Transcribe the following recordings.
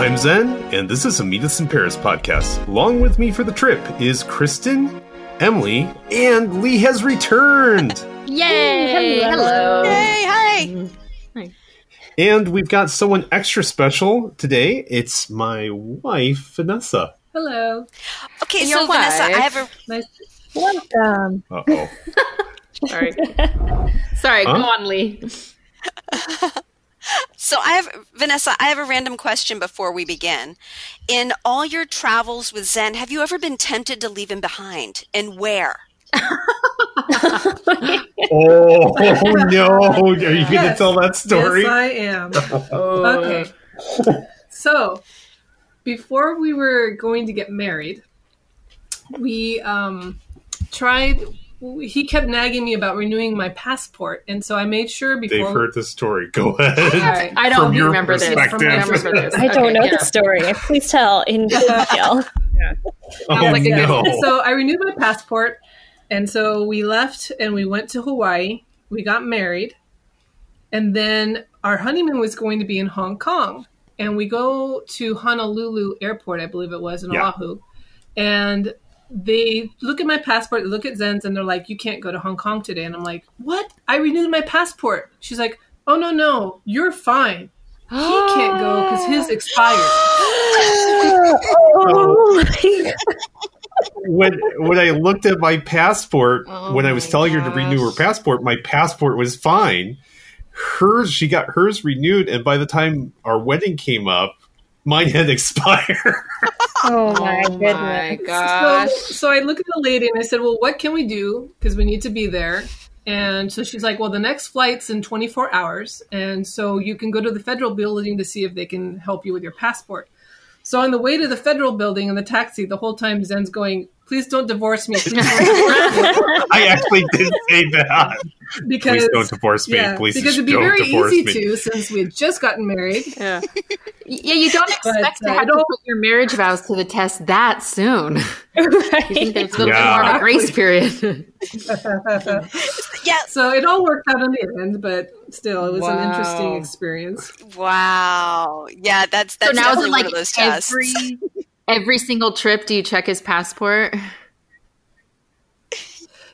I'm Zen, and this is a Meet Us in Paris podcast. Along with me for the trip is Kristen, Emily, and Lee has returned. Yay! Hello. Hey, hi. And we've got someone extra special today. It's my wife, Vanessa. Hello. Okay, And so your Vanessa, I have a Nice. Welcome. Uh oh. Sorry. Sorry, Huh? go on, Lee. so I have Vanessa, I have a random question before we begin. In all your travels with Zen, have you ever been tempted to leave him behind? And where? Oh no! Are you going to tell that story? Yes, I am. Oh. Okay. So, before we were going to get married, we um, tried. He kept nagging me about renewing my passport, and so I made sure before. They've heard the story. Go ahead. I don't From remember this. I perspective. don't remember this. I don't Okay, know yeah. the story. Please tell in detail. Oh like a good- no! So I renewed my passport, and so we left and we went to Hawaii. We got married, and then our honeymoon was going to be in Hong Kong. And we go to Honolulu Airport, I believe it was in Yeah. Oahu, and they look at my passport, look at Zen's, and they're like, "You can't go to Hong Kong today." And I'm like, "What? I renewed my passport." She's like, "Oh no, no, you're fine. He can't go because his expired." Oh, oh my God. when when I looked at my passport Oh when I was my telling her to renew her passport, my passport was fine. Hers, she got hers renewed, and by the time our wedding came up, mine had expired. Oh my Oh my goodness. gosh. So, so I look at the lady and I said, "Well, what can we do? Because we need to be there." And so she's like, "Well, the next flight's in 24 hours, and so you can go to the federal building to see if they can help you with your passport." So on the way to the federal building in the taxi, the whole time Zen's going, "Please don't divorce me, don't divorce me," I actually did say that. because Please don't divorce me. yeah, Please because it'd be very easy me. to since we had just gotten married. Yeah. yeah, you don't expect But, to uh, have to don't- put your marriage vows to the test that soon. You think there's a little Yeah. bit more of a grace period. Yeah, So it all worked out in the end, but still, it was an interesting experience. wow. Yeah, that's that's so now is definitely it like one of those tests. every every single trip do you check his passport?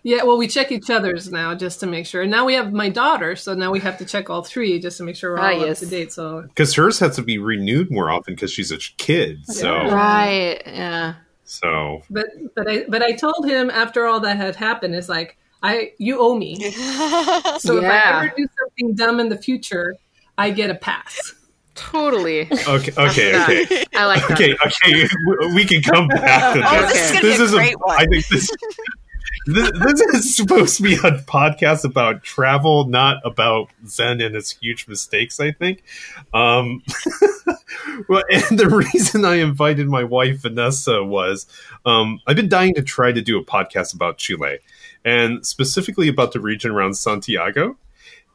Yeah, well, we check each other's now just to make sure. And now we have my daughter, so now we have to check all three just to make sure we're Ah, all yes. up to date. So Because hers has to be renewed more often because she's a kid. So, Right. Yeah. so But but I but I told him after all that had happened, it's like I you owe me. So if I ever do something dumb in the future, I get a pass. Totally. okay, okay, okay. I like that. Okay, okay, we- we can come back to Oh, this. this is gonna be a is great one. I think this, this this is supposed to be a podcast about travel, not about Zen and its huge mistakes. I think. Um, well, and the reason I invited my wife Vanessa was um, I've been dying to try to do a podcast about Chile, and specifically about the region around Santiago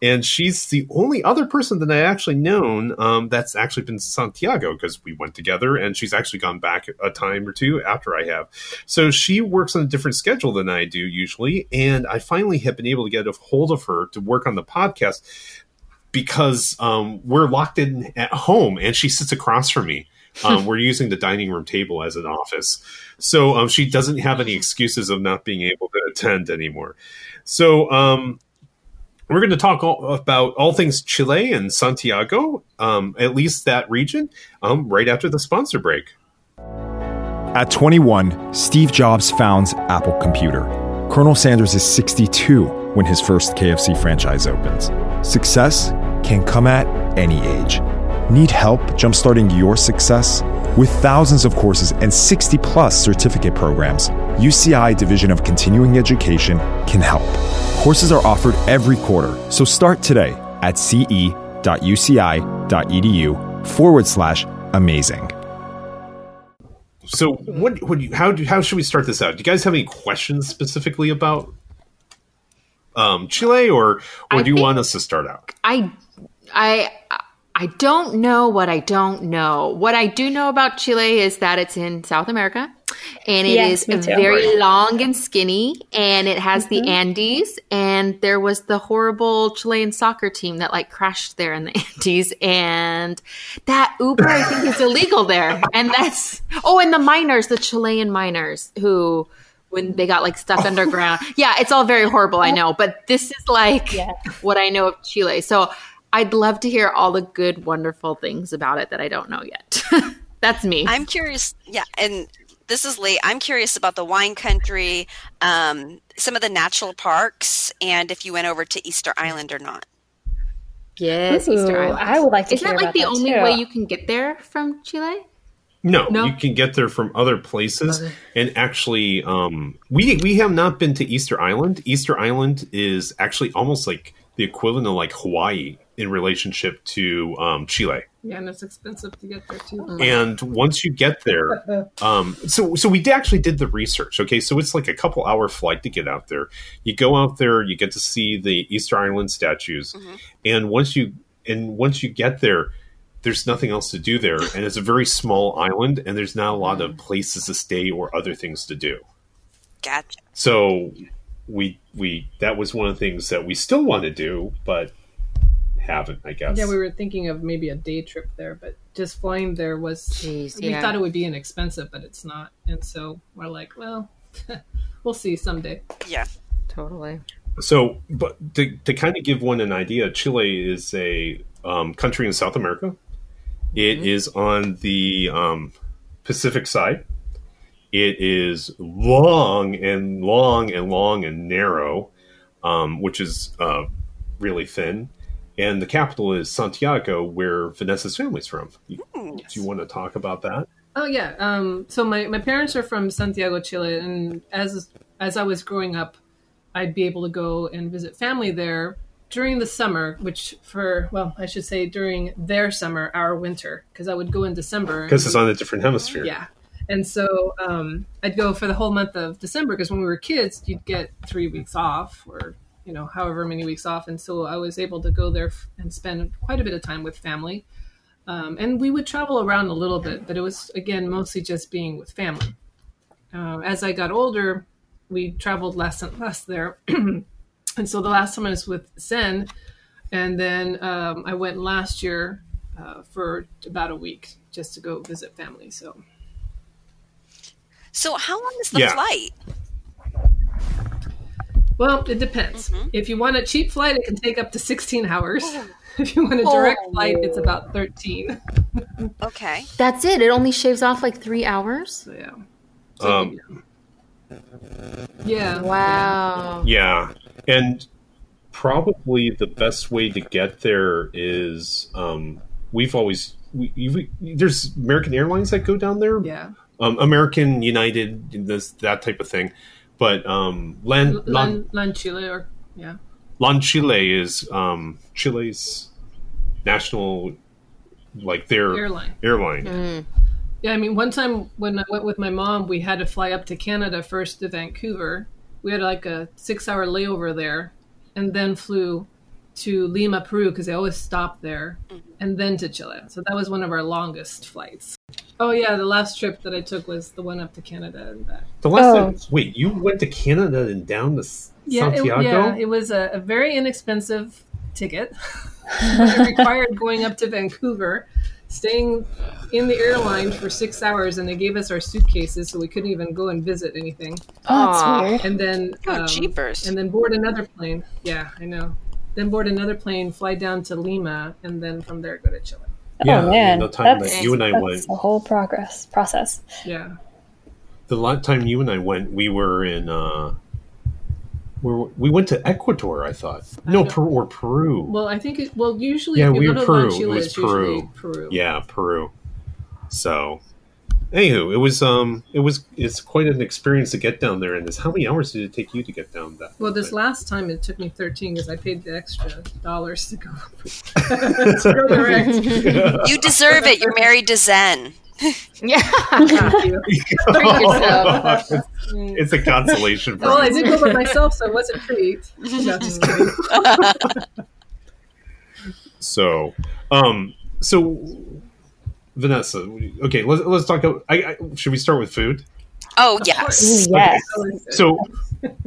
and she's the only other person that I actually known um, that's actually been Santiago because we went together, and she's actually gone back a time or two after I have. So she works on a different schedule than I do usually, and I finally have been able to get a hold of her to work on the podcast because um, we're locked in at home, and she sits across from me. Um, we're using the dining room table as an office, so um, she doesn't have any excuses of not being able to attend anymore. So um, we're going to talk all, about all things Chile and Santiago, um, at least that region, um, right after the sponsor break. At 21, Steve Jobs founds Apple Computer. Colonel Sanders is 62 when his first KFC franchise opens. Success can come at any age. Need help jumpstarting your success? With thousands of courses and 60 plus certificate programs, UCI Division of Continuing Education can help. Courses are offered every quarter, so start today at ce.uci.edu forward slash amazing. So, what would you? How do, how should we start this out? Do you guys have any questions specifically about um, Chile, or or do you want us to start out? I I I don't know what I don't know. What I do know about Chile is that it's in South America. And it Yes, is very long and skinny, and it has the mm-hmm. Andes. And there was the horrible Chilean soccer team that like crashed there in the Andes, and that Uber I think is illegal there. And that's oh, and the miners, the Chilean miners who. When they got like stuck underground. Yeah, it's all very horrible, I know, but this is like Yeah. what I know of Chile. So I'd love to hear all the good, wonderful things about it that I don't know yet. That's me. I'm curious. Yeah, and this is Lee. I'm curious about the wine country, um, some of the natural parks, and if you went over to Easter Island or not. yes, Ooh, Easter Island. I would like to Isn't hear that like about the that, only too. way you can get there from Chile? No, No. you can get there from other places. And actually, um, we we have not been to Easter Island. Easter Island is actually almost like the equivalent of like Hawaii in relationship to um, Chile. Yeah, and it's expensive to get there too. And once you get there, um, so so we actually did the research. Okay, so it's like a couple hour flight to get out there. You go out there, you get to see the Easter Island statues, and once you and once you get there, there's nothing else to do there, and it's a very small island, and there's not a lot of places to stay or other things to do. Gotcha. So we we that was one of the things that we still want to do, but haven't, I guess. Yeah, we were thinking of maybe a day trip there, but just flying there was. Jeez, we yeah. thought it would be inexpensive, but it's not, and so we're like, well, we'll see someday. Yeah. Totally. So, but to, to kind of give one an idea, Chile is a um, country in South America. It is on the um, Pacific side. It is long and long and long and narrow, um, which is uh, really thin. And the capital is Santiago, where Vanessa's family's from. You- Do you want to talk about that? Oh yeah. Um, so my, my parents are from Santiago, Chile, and as as I was growing up, I'd be able to go and visit family there during the summer, which for well, I should say during their summer, our winter, because I would go in December. Because it's on a different hemisphere. Yeah. And so um, I'd go for the whole month of December because when we were kids, you'd get three weeks off or, you know, however many weeks off. And so I was able to go there f- and spend quite a bit of time with family. Um, and we would travel around a little bit, but it was, again, mostly just being with family. Uh, as I got older, we traveled less and less there. and so the last time I was with Zen, and then um, I went last year uh, for about a week just to go visit family. So So how long is the Yeah. flight? Well, it depends. If you want a cheap flight, it can take up to 16 hours. If you want a direct flight, it's about 13. Okay. That's it. It only shaves off like three hours. So, yeah. Um, Yeah. Wow. Yeah, and probably the best way to get there is um, we've always we, you, there's American Airlines that go down there, Yeah. um, American United, this that type of thing. But um, Lan, Lan, Lan, Lan Chile or, yeah. Lan Chile is um, Chile's national, like their Airline. airline. Yeah, I mean, one time when I went with my mom, we had to fly up to Canada first to Vancouver. We had like a six hour layover there and then flew to Lima, Peru, because they always stop there, and then to Chile. So that was one of our longest flights. Oh, yeah, the last trip that I took was the one up to Canada and back. The last Oh. time, wait, you went to Canada and down to S- Yeah, it, Santiago? yeah, it was a, a very inexpensive ticket. it required going up to Vancouver, staying in the airline for six hours, and they gave us our suitcases, so we couldn't even go and visit anything. Oh, that's weird. And then, Oh, um, jeepers. and then board another plane. Yeah, I know. Then board another plane, fly down to Lima, and then from there go to Chile. Yeah, oh man, the time that's, that you and I that's went, the whole progress process. Yeah. the last time you and I went, we were in. uh we we went to Ecuador. I thought no, know. Peru or Peru. Well, I think it, well usually Yeah, if you we go were to Peru. La It was Peru. Peru. yeah, Peru. So, anywho, it was um, it was it's quite an experience to get down there. And this, how many hours did it take you to get down that? Well, this thing? last time it took me 13 because I paid the extra dollars to go, to go direct. You deserve it. You're married to Zen. Yeah. Thank you. Treat yourself. it's, it's a consolation for Well, I did go by myself, so it wasn't a treat. No, just kidding. So, um, so Vanessa, okay, let's let's talk. About, I, I should we start with food? Oh yes. Yes. Always good. So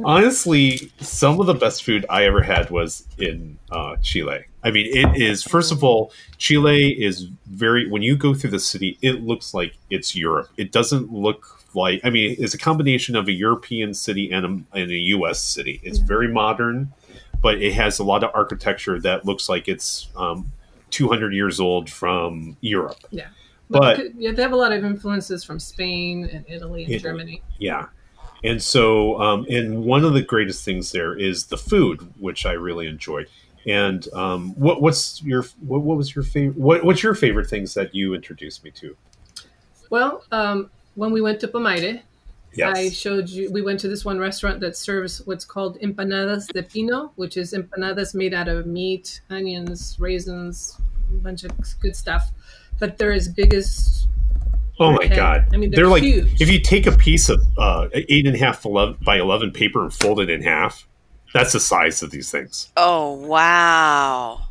honestly, some of the best food I ever had was in uh, Chile. I mean, it is first of all, Chile is very. When you go through the city, it looks like it's Europe. It doesn't look like. I mean, it's a combination of a European city and a, and a U.S. city. It's very modern, but it has a lot of architecture that looks like it's um, 200 years old from Europe. yeah. but- But yeah, they have a lot of influences from Spain and Italy and Italy. Germany. Yeah. And so, um, and one of the greatest things there is the food, which I really enjoyed. And um, what, what's your what, what was your favorite? What, what's your favorite things that you introduced me to? Well, um, when we went to Pomaire, Yes. I showed you. We went to this one restaurant that serves what's called empanadas de pino, which is empanadas made out of meat, onions, raisins, a bunch of good stuff. But they're as big as oh my okay. god! I mean, they're like huge. if you take a piece of uh, eight and a half 11 by eleven paper and fold it in half, that's the size of these things. Oh wow.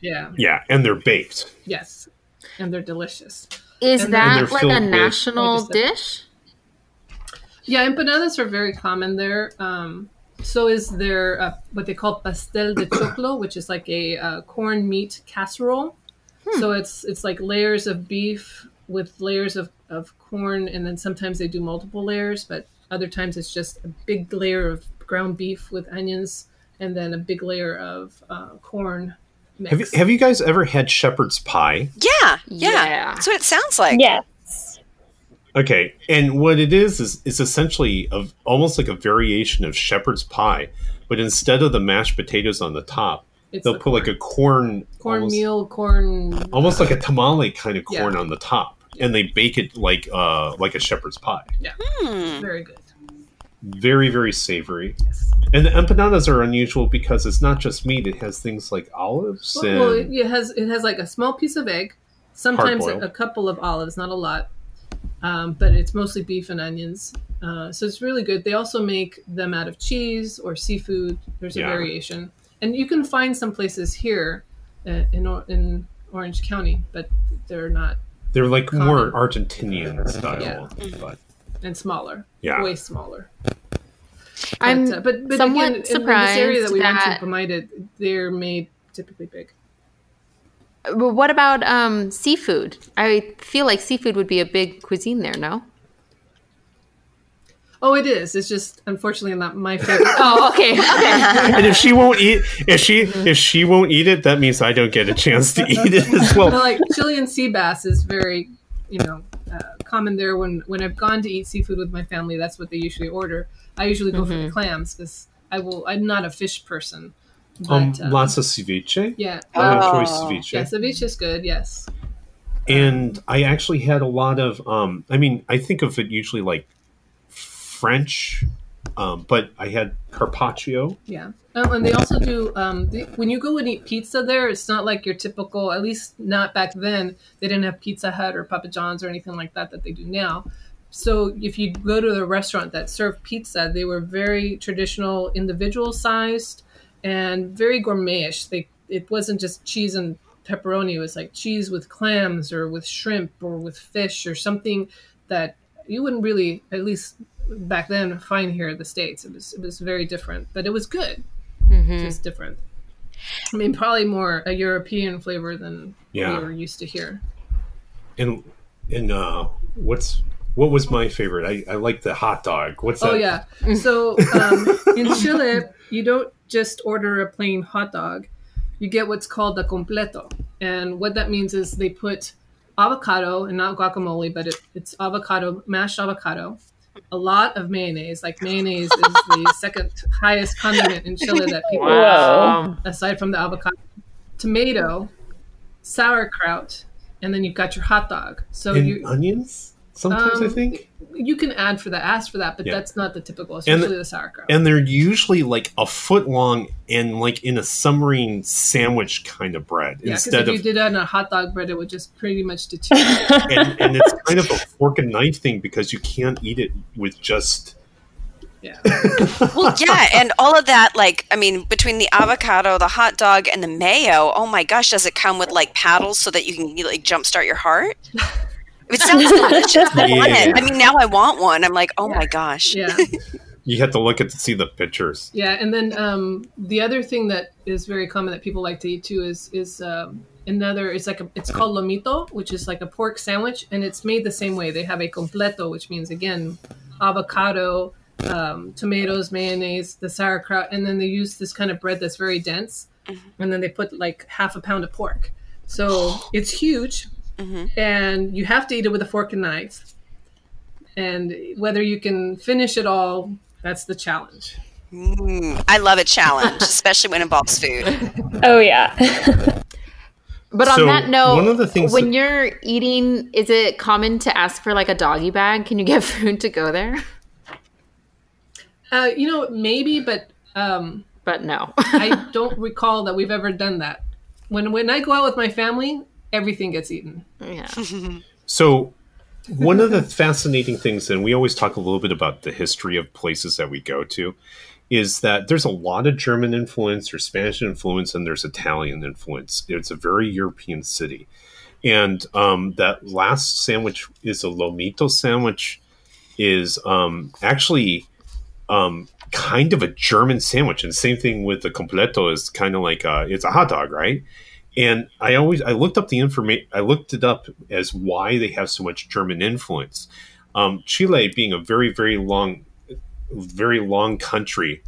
yeah, Yeah, and they're baked. yes, and they're delicious. Is And that like filled a with- national Like dish? Yeah, empanadas are very common there. Um, so is their uh, what they call pastel de choclo, which is like a uh, corn meat casserole. So it's it's like layers of beef with layers of, of corn, and then sometimes they do multiple layers, but other times it's just a big layer of ground beef with onions, and then a big layer of uh, corn mix. Have you, have you guys ever had shepherd's pie? Yeah, yeah. Yeah. That's what it sounds like. Yes. Okay, and what it is is is essentially of almost like a variation of shepherd's pie, but instead of the mashed potatoes on the top, it's they'll the put like a corn cornmeal, corn. almost, almost like a tamale kind of Yeah. corn on the top, and they bake it like uh like a shepherd's pie. Hmm. Very good. Very very savory. And the empanadas are unusual because it's not just meat; it has things like olives Well, and well, it, it has it has like a small piece of egg, sometimes a, a couple of olives, not a lot, um, but it's mostly beef and onions. Uh, so it's really good. They also make them out of cheese or seafood. There's a Yeah. variation, and you can find some places here uh, in Or- in Orange County, but they're not they're like more. Argentinian style. Yeah. But and smaller, Yeah. way smaller. I'm but, uh, but, but somewhat again, in, in this area that we surprised went to, Pomaire, they're made typically big. But what about um, seafood? I feel like seafood would be a big cuisine there. No. Oh, it is. It's just unfortunately not my favorite. Oh, okay. Okay. and if she won't eat, if she if she won't eat it, that means I don't get a chance to eat it as But well. like Chilean sea bass is very, you know, uh, common there. When when I've gone to eat seafood with my family, that's what they usually order. I usually go for the clams because I will. I'm not a fish person. But, Um, uh, lots of ceviche. yeah, I enjoy Oh. ceviche. yeah, ceviche is good. Yes, and I actually had a lot of. Um, I mean, I think of it usually like French, um, but I had carpaccio. yeah. Um, and they also do um, the, when you go and eat pizza there. It's not like your typical. At least not back then. They didn't have Pizza Hut or Papa John's or anything like that that they do now. So if you go to the restaurant that served pizza, they were very traditional, individual sized, and very gourmetish. They it wasn't just cheese and pepperoni. It was like cheese with clams or with shrimp or with fish or something that you wouldn't really, at least back then, find here in the states. It was it was very different, but it was good. Mhm. Just different. I mean, probably more a European flavor than Yeah. we were used to here. And and uh, what's what was my favorite? I, I like the hot dog. What's that? Oh yeah. So um, in Chile, you don't just order a plain hot dog. You get what's called a completo, and what that means is they put avocado and not guacamole, but it, it's avocado, mashed avocado, a lot of mayonnaise. Like mayonnaise is the second highest condiment in Chile that people Whoa. aside from the avocado, tomato, sauerkraut, and then you've got your hot dog. So and you onions. Sometimes I Um, think, you can add for that, ask for that, but Yeah. that's not the typical, especially the- the sauerkraut. and they're usually like a foot long and like in a submarine sandwich kind of bread Yeah, instead if of you did that on a hot dog bread, it would just pretty much deteriorate. and, and it's kind of a fork and knife thing because you can't eat it with just yeah. Well, yeah, and all of that, like, I mean, between the avocado, the hot dog, and the mayo, oh my gosh, does it come with like paddles so that you can like jumpstart your heart? It sounds delicious. I want it. I mean, now I want one. I'm like, oh my gosh. Yeah. You have to look at to see the pictures. Yeah, and then um, the other thing that is very common that people like to eat too is is um, another. It's like a, it's called lomito, which is like a pork sandwich, and it's made the same way. They have a completo, which means again avocado, um, tomatoes, mayonnaise, the sauerkraut, and then they use this kind of bread that's very dense, and then they put like half a pound of pork. So it's huge, and you have to eat it with a fork and knife. And whether you can finish it all, that's the challenge. Mm, I love a challenge, especially when it involves food. Oh yeah. But on So, that note, one of the things when that- you're eating, is it common to ask for like a doggy bag? Can you get food to go there? Uh, you know, maybe, but um, But no. I don't recall that we've ever done that. When when I go out with my family, everything gets eaten. yeah. So, one of the fascinating things, and we always talk a little bit about the history of places that we go to, is that there's a lot of German influence, there's Spanish influence, and there's Italian influence. It's a very European city. And um, that last sandwich is a Lomito sandwich, is um, actually um, kind of a German sandwich. And same thing with the completo is kind of like a, it's a hot dog, right? And I always I looked up the information. I looked it up as why they have so much German influence. Um, Chile being a very very long, very long country.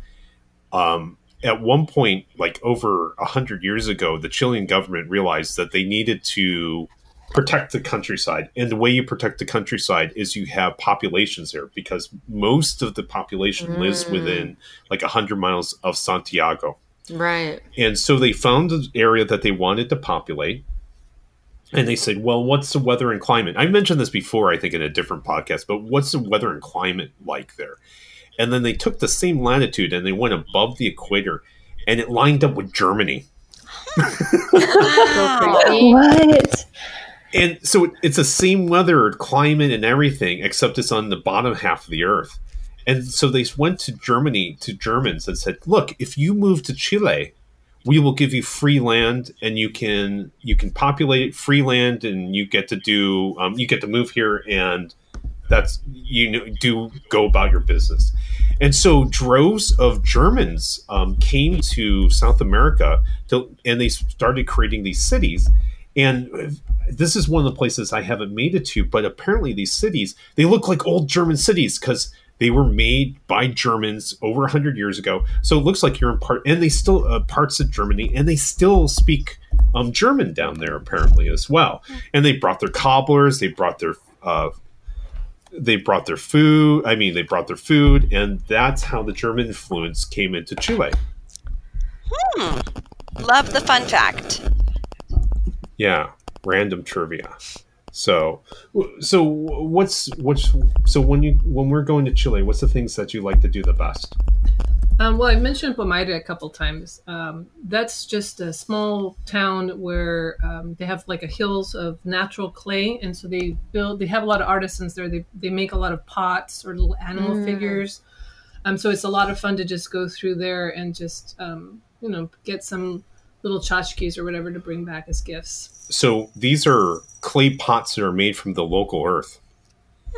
Um, at one point, like over a hundred years ago, the Chilean government realized that they needed to protect the countryside, and the way you protect the countryside is you have populations there because most of the population lives Mm. within like a hundred miles of Santiago. Right. And so they found the area that they wanted to populate. And they said, well, what's the weather and climate? I mentioned this before, I think, in a different podcast, but what's the weather and climate like there? And then they took the same latitude and they went above the equator and it lined up with Germany. Wow. what? And so it- it's the same weather, climate, and everything, except it's on the bottom half of the earth. And so they went to Germany, to Germans, and said, "Look, if you move to Chile, we will give you free land, and you can you can populate free land, and you get to do um, you get to move here, and that's you know, do go about your business." And so droves of Germans um, came to South America, to, and they started creating these cities. And this is one of the places I haven't made it to, but apparently these cities they look like old German cities because they were made by Germans over hundred years ago. So it looks like you're in part, and they still uh, parts of Germany, and they still speak um, German down there apparently as well. And they brought their cobblers, they brought their uh, they brought their food. I mean, they brought their food, and that's how the German influence came into Chile. Love the fun fact. Yeah, random trivia. So, so what's what's so when you when we're going to Chile, what's the things that you like to do the best? Um, well, I mentioned Pomaire a couple times. Um, that's just a small town where um, they have like a hills of natural clay, and so they build. They have a lot of artisans there. They they make a lot of pots or little animal figures. Um, so it's a lot of fun to just go through there and just um, you know get some little tchotchkes or whatever to bring back as gifts. So these are clay pots that are made from the local earth.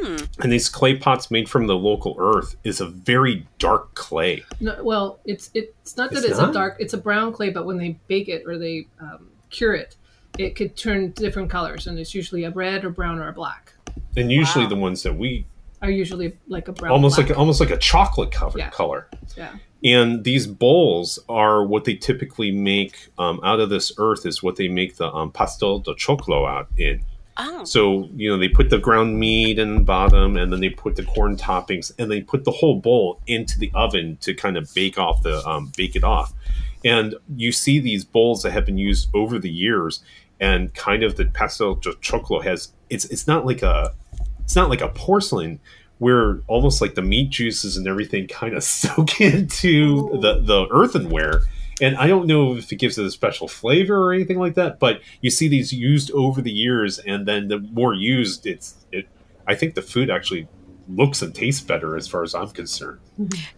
And these clay pots made from the local earth is a very dark clay. No, well, it's it's not that It's it's, not? a dark. It's a brown clay, but when they bake it or they um, cure it, it could turn different colors, and it's usually a red or brown or a black. And usually Wow. the ones that we Are usually like a brown, almost black. like almost like a chocolate covered Yeah. color. yeah. And these bowls are what they typically make um, out of this earth is what they make the um, pastel de choclo out in. Oh, So you know they put the ground meat in the bottom, and then they put the corn toppings, and they put the whole bowl into the oven to kind of bake off the um, bake it off. And you see these bowls that have been used over the years, and kind of the pastel de choclo has it's it's not like a it's not like a porcelain where almost like the meat juices and everything kind of soak into the the earthenware and I don't know if it gives it a special flavor or anything like that, but you see these used over the years, and then the more used, it's it. I think the food actually looks and tastes better as far as I'm concerned.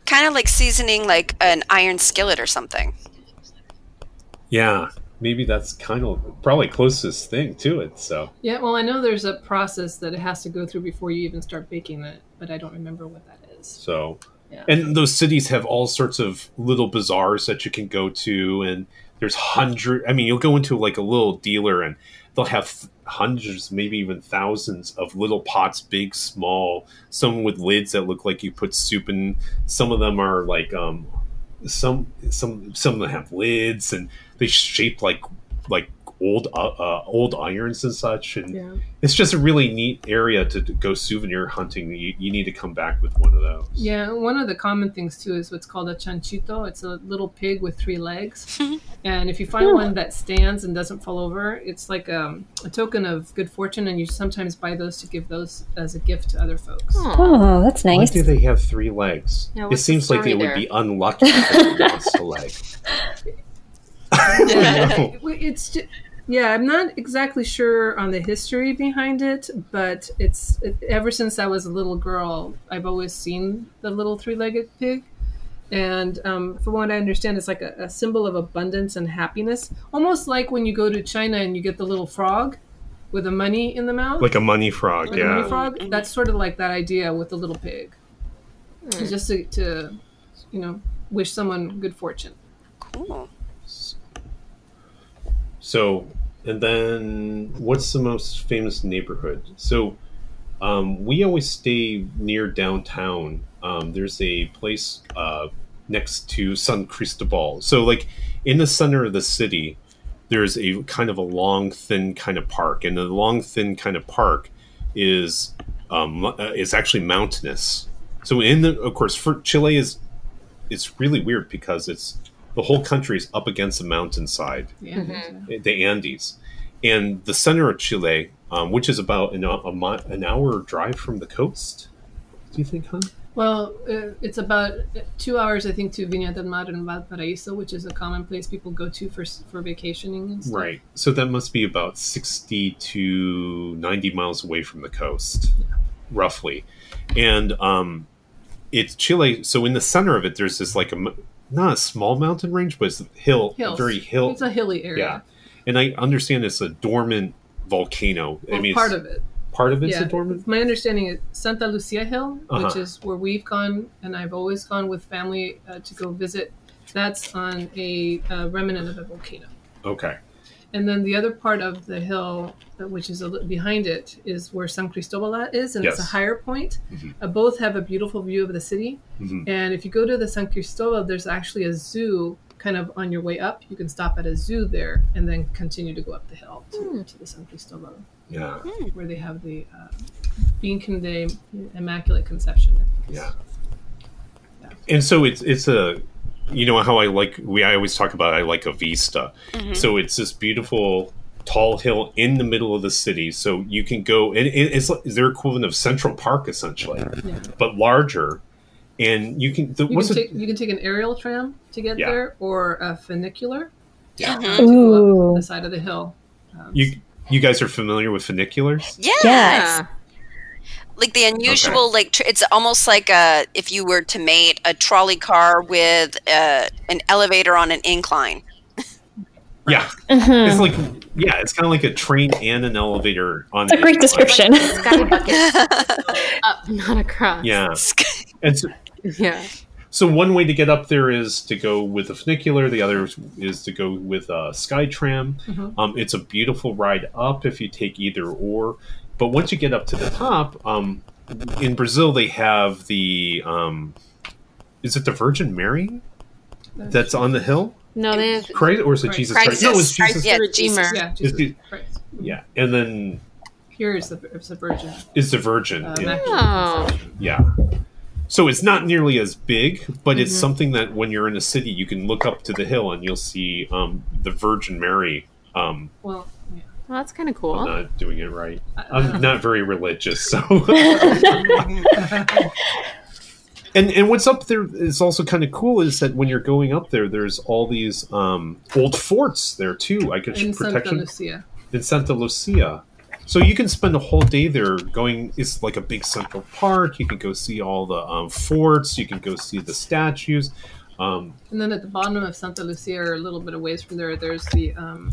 kind of like seasoning like an iron skillet or something. Yeah, maybe that's kind of probably closest thing to it. So Yeah, well, I know there's a process that it has to go through before you even start baking it, but I don't remember what that is. so Yeah. and those cities have all sorts of little bazaars that you can go to and there's hundred i mean you'll go into like a little dealer and they'll have hundreds maybe even thousands of little pots big small some with lids that look like you put soup in some of them are like um some some some of them have lids and they shape like like old uh, uh, old irons and such and Yeah. it's just a really neat area to, to go souvenir hunting you, you need to come back with one of those Yeah, one of the common things too is what's called a chanchito. It's a little pig with three legs. and if you find one that stands and doesn't fall over, it's like um, a token of good fortune, and you sometimes buy those to give those as a gift to other folks. Oh, that's nice. Why do they have three legs? Yeah, it what's the seems like they story would be unlucky if it lost a leg. Yeah, it's ju- yeah. I'm not exactly sure on the history behind it, but it's it, ever since I was a little girl, I've always seen the little three-legged pig, and um, from what I understand, it's like a, a symbol of abundance and happiness, almost like when you go to China and you get the little frog with the money in the mouth, Like a money frog, like a money yeah. frog. Mhm. That's sort of like that idea with the little pig, It's just to, to you know wish someone good fortune. Cool. So, and then what's the most famous neighborhood? So, um, we always stay near downtown. Um, there's a place uh, next to San Cristobal. So, like in the center of the city, there's a kind of a long, thin kind of park, and the long, thin kind of park is um, uh, is actually mountainous. So, in the of course, for Chile is it's really weird because it's the whole country is up against a mountainside Yeah. Mhm. the Andes, and the center of Chile, um, which is about an, a, mi- an hour drive from the coast. Do you think, huh? Well, uh, it's about two hours, I think, to Viña del Mar and Valparaíso, which is a common place people go to for for vacationing and stuff. Right. So that must be about sixty to ninety miles away from the coast, roughly. And um, it's Chile. So in the center of it, there's this like a mo- not a small mountain range, but it's a hill, a very hill. It's a hilly area. yeah. And I understand it's a dormant volcano. I mean, part of it. part of it's yeah. a dormant. My understanding is Santa Lucia Hill, which Uh-huh. is where we've gone, and I've always gone with family uh, to go visit. That's on a uh, remnant of a volcano. Okay. And then the other part of the hill, uh, which is a little behind it, is where San Cristobal is, and it's a higher point. Mhm. Uh, both have a beautiful view of the city. Mhm. And if you go to the San Cristobal, there's actually a zoo kind of on your way up. You can stop at a zoo there and then continue to go up the hill to, to the San Cristobal, Yeah. where they have the uh, Beacon de Immaculate Conception. Yeah. And so it's it's a you know how I like we I always talk about I like a vista. So it's this beautiful tall hill in the middle of the city. So you can go and it, it's like their equivalent of Central Park essentially, Yeah. but larger. And you can the, You what's can, it? take, you can take an aerial tram to get Yeah. there or a funicular Yeah. to go up Ooh. the side of the hill. Um, You you guys are familiar with funiculars? Yeah. Yes. Like the unusual, like tr- it's almost like a if you were to mate a trolley car with uh, an elevator on an incline. Yeah. Mhm. It's like yeah, it's kind of like a train and an elevator on It's a the great incline. description. Sky bucket up, not across. Yeah. And so, Yeah. So one way to get up there is to go with a funicular. The other is- is to go with a SkyTram. Mhm. Um, it's a beautiful ride up if you take either or. But once you get up to the top, um, in Brazil they have the um, is it the Virgin Mary that's on the hill? No, they have Christ or is it Christ. Jesus Christ? No, it's Christ. Jesus. Yeah, the Jesus. Redeemer. yeah, It's Jesus the- Christ. Yeah, and then Here is the, it's the Virgin. is the Virgin. Uh, in- Immaculate Oh. Yeah. So it's not nearly as big, but it's Mhm. something that when you're in a city, you can look up to the hill and you'll see um, the Virgin Mary. Um, Well, yeah. Well, that's kind of cool. I'm not doing it right. I- I I'm don't very religious, so. and and what's up there is also kind of cool is that when you're going up there, there's all these um, old forts there too. I guess in Santa protection Lucia. in Santa Lucia. So you can spend a whole day there going. It's like a big central park. You can go see all the um, forts. You can go see the statues. Um, And then at the bottom of Santa Lucia, or a little bit of ways from there, there's the um,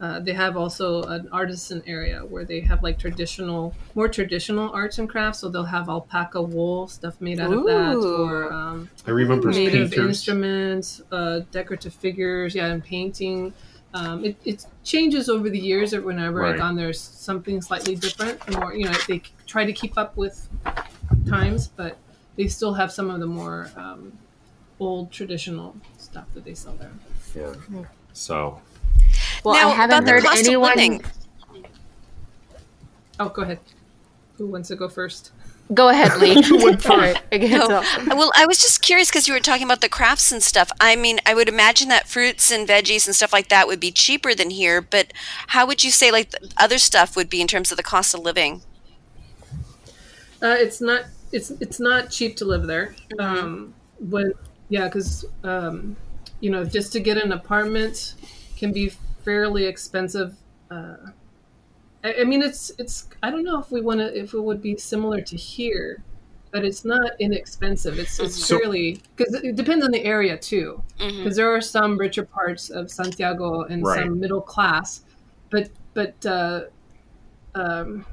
uh, they have also an artisan area where they have like traditional, more traditional arts and crafts. So they'll have alpaca wool stuff made out of that, or um, I remember native painters. instruments, uh, decorative figures, yeah, and painting. Um, it, it changes over the years. Or whenever Right. I've gone, there's something slightly different. The more you know, they try to keep up with times, but they still have some of the more um, old traditional stuff that they sell there. Yeah. So Well, Now, I haven't about the heard anyone. living. Oh, go ahead. Who wants to go first? Go ahead, Lee. Sorry, I get No, well, I was just curious because you were talking about the crafts and stuff. I mean, I would imagine that fruits and veggies and stuff like that would be cheaper than here, but how would you say like the other stuff would be in terms of the cost of living? Uh, it's not. It's it's not cheap to live there. Um, when yeah, because um, you know, just to get an apartment can be fairly expensive. Uh, I, I mean, it's it's. I don't know if we want to if it would be similar to here, but it's not inexpensive. It's it's So- fairly because it depends on the area too. Because there are some richer parts of Santiago and Right. some middle class, but but uh, um,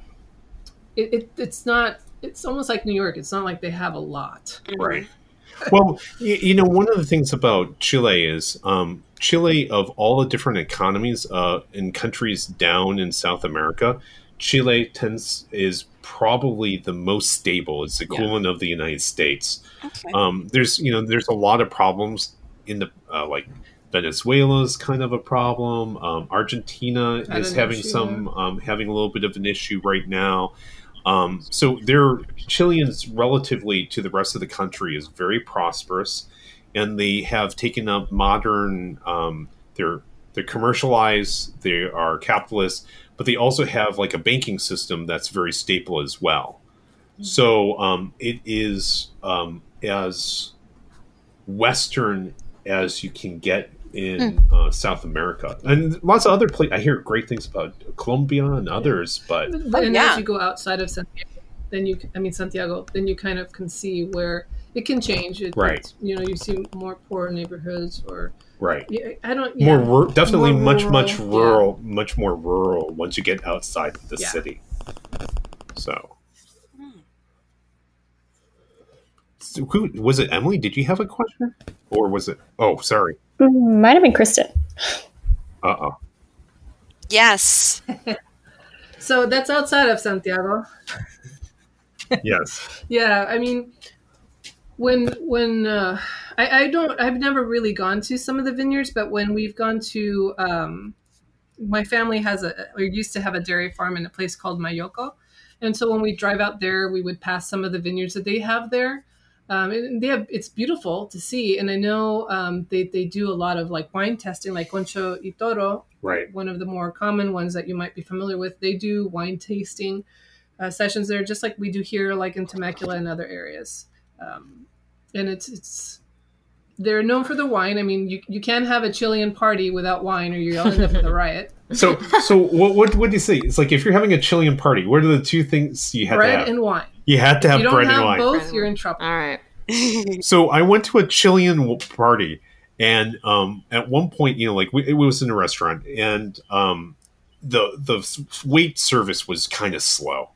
it, it it's not. It's almost like New York. It's not like they have a lot. Right. Well, you, you know, one of the things about Chile is um, Chile, of all the different economies uh, in countries down in South America, Chile tends is probably the most stable. It's the equivalent of the United States. Okay. Um, there's you know there's a lot of problems in the uh, like Venezuela's kind of a problem. Um, Argentina Had is having issue, some um, having a little bit of an issue right now. Um, so they're Chileans relatively to the rest of the country is very prosperous, and they have taken up modern. Um, they're they're commercialized. They are capitalist, but they also have like a banking system that's very stable as well. So um, it is um, as western as you can get in uh, South America, and lots of other places. I hear great things about Colombia and others, but But and yeah. as you go outside of Santiago, then you I mean Santiago, then you kind of can see where it can change. It, Right. You know, you see more poor neighborhoods, or right. yeah, I don't. Yeah. more rur- definitely More much much rural, rural much more rural once you get outside of the Yeah. city so So who was it emily did you have a question or was it oh sorry Mm, Might have been Kristen. uh-oh Yes. So that's outside of Santiago. yes Yeah, I mean, when when uh, I, I don't, I've never really gone to some of the vineyards, but when we've gone to, um, my family has a, or used to have a dairy farm in a place called Mayoko, and so when we drive out there, we would pass some of the vineyards that they have there. Um, and they have, it's beautiful to see, and I know um, they they do a lot of like wine testing, like Concha y Toro, right one of the more common ones that you might be familiar with. They do wine tasting uh, sessions there, just like we do here, like in Temecula and other areas. Um, and it's it's they're known for the wine. I mean, you you can't have a Chilean party without wine, or you'll end up with a riot. so so what what what do you say it's like if you're having a chilean party what are the two things you had to bread have and wine. you had to If have you don't bread have and wine both, and you're in trouble. All right. so I went to a Chilean party, and um, at one point, you know, like we, it was in a restaurant, and um, the the wait service was kind of slow,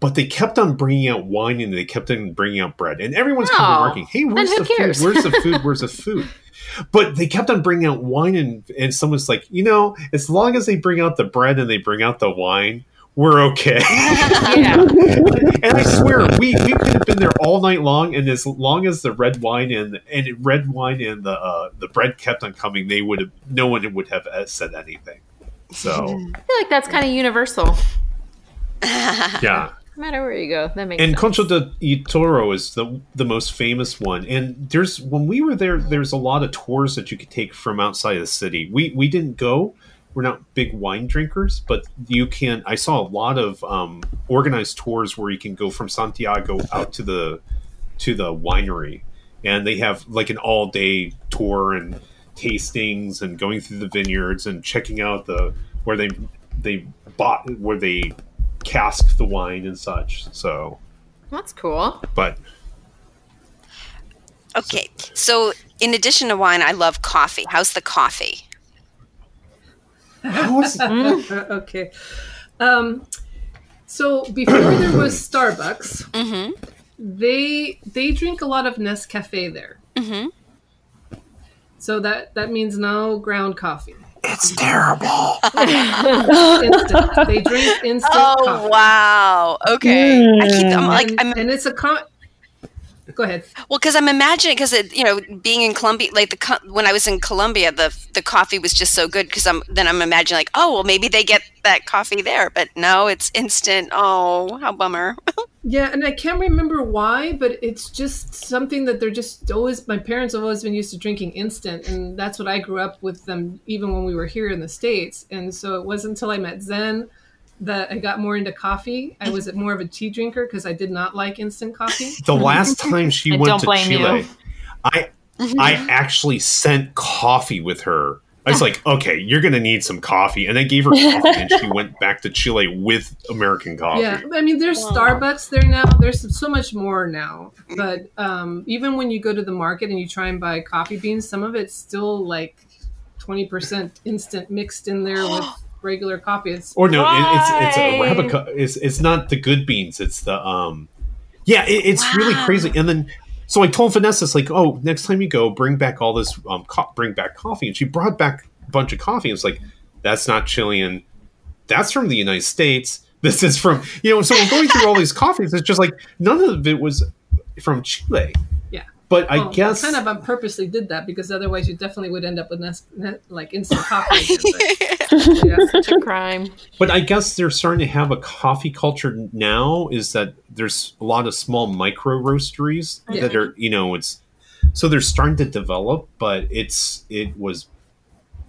but they kept on bringing out wine and they kept on bringing out bread, and everyone's kind of Oh, remarking, "Hey, where's who the food? Where's the food? Where's the food?" But they kept on bringing out wine, and and someone's like, you know, as long as they bring out the bread and they bring out the wine. We're okay. Yeah. And I swear, we, we could have been there all night long, and as long as the red wine and and red wine and the uh, the bread kept on coming, they would have no one would have uh, said anything. So I feel like that's kind of universal. yeah, No matter where you go, that makes and sense. Concho de Toro is the the most famous one. And there's when we were there, there's a lot of tours that you could take from outside of the city. We we didn't go. We're not big wine drinkers, but you can. I saw a lot of um, organized tours where you can go from Santiago out to the to the winery, and they have like an all day tour and tastings and going through the vineyards and checking out the where they they bought where they cask the wine and such. So, That's cool. but Okay, so in addition to wine, I love coffee. How's the coffee? How is okay. Um, so before there was Starbucks, Mm-hmm. they they drink a lot of Nescafe there. Mm-hmm. So that that means no ground coffee. It's terrible. They drink instant Oh coffee. wow. Okay. I keep. I'm like. and, I'm and it's a con. Go ahead. Well, because I'm imagining, because it, you know, being in Colombia, like the when I was in Colombia, the the coffee was just so good. Because I'm then I'm imagining like, oh, well, maybe they get that coffee there, but no, it's instant. Oh, how bummer. Yeah, and I can't remember why, but it's just something that they're just always. My parents have always been used to drinking instant, and that's what I grew up with them, even when we were here in the states. And so it wasn't until I met Zen that I got more into coffee. I was more of a tea drinker because I did not like instant coffee. The last time she went to Chile, you. I I actually sent coffee with her. I was like, okay, you're gonna need some coffee, and I gave her coffee, and she went back to Chile with American coffee. Yeah, I mean, there's Starbucks there now. There's so much more now. But um, even when you go to the market and you try and buy coffee beans, some of it's still like 20% instant mixed in there with regular coffee. It's Or no, it, it's it's a Why? Arabica. It's it's not the good beans. It's the um, yeah, it, it's really crazy. And then so I told Vanessa, it's like, oh, next time you go, bring back all this um, co- bring back coffee, and she brought back a bunch of coffee. It's like that's not Chilean. That's from the United States. This is from you know. So we're going through all these coffees. It's just like none of it was from Chile. Yeah. But I well, guess kind of um, purposely did that because otherwise you definitely would end up with nes- ne- like instant coffee. but- yeah. Such a crime. But I guess they're starting to have a coffee culture now. Is that there's a lot of small micro roasteries Yeah. that are you know it's so they're starting to develop, but it's it was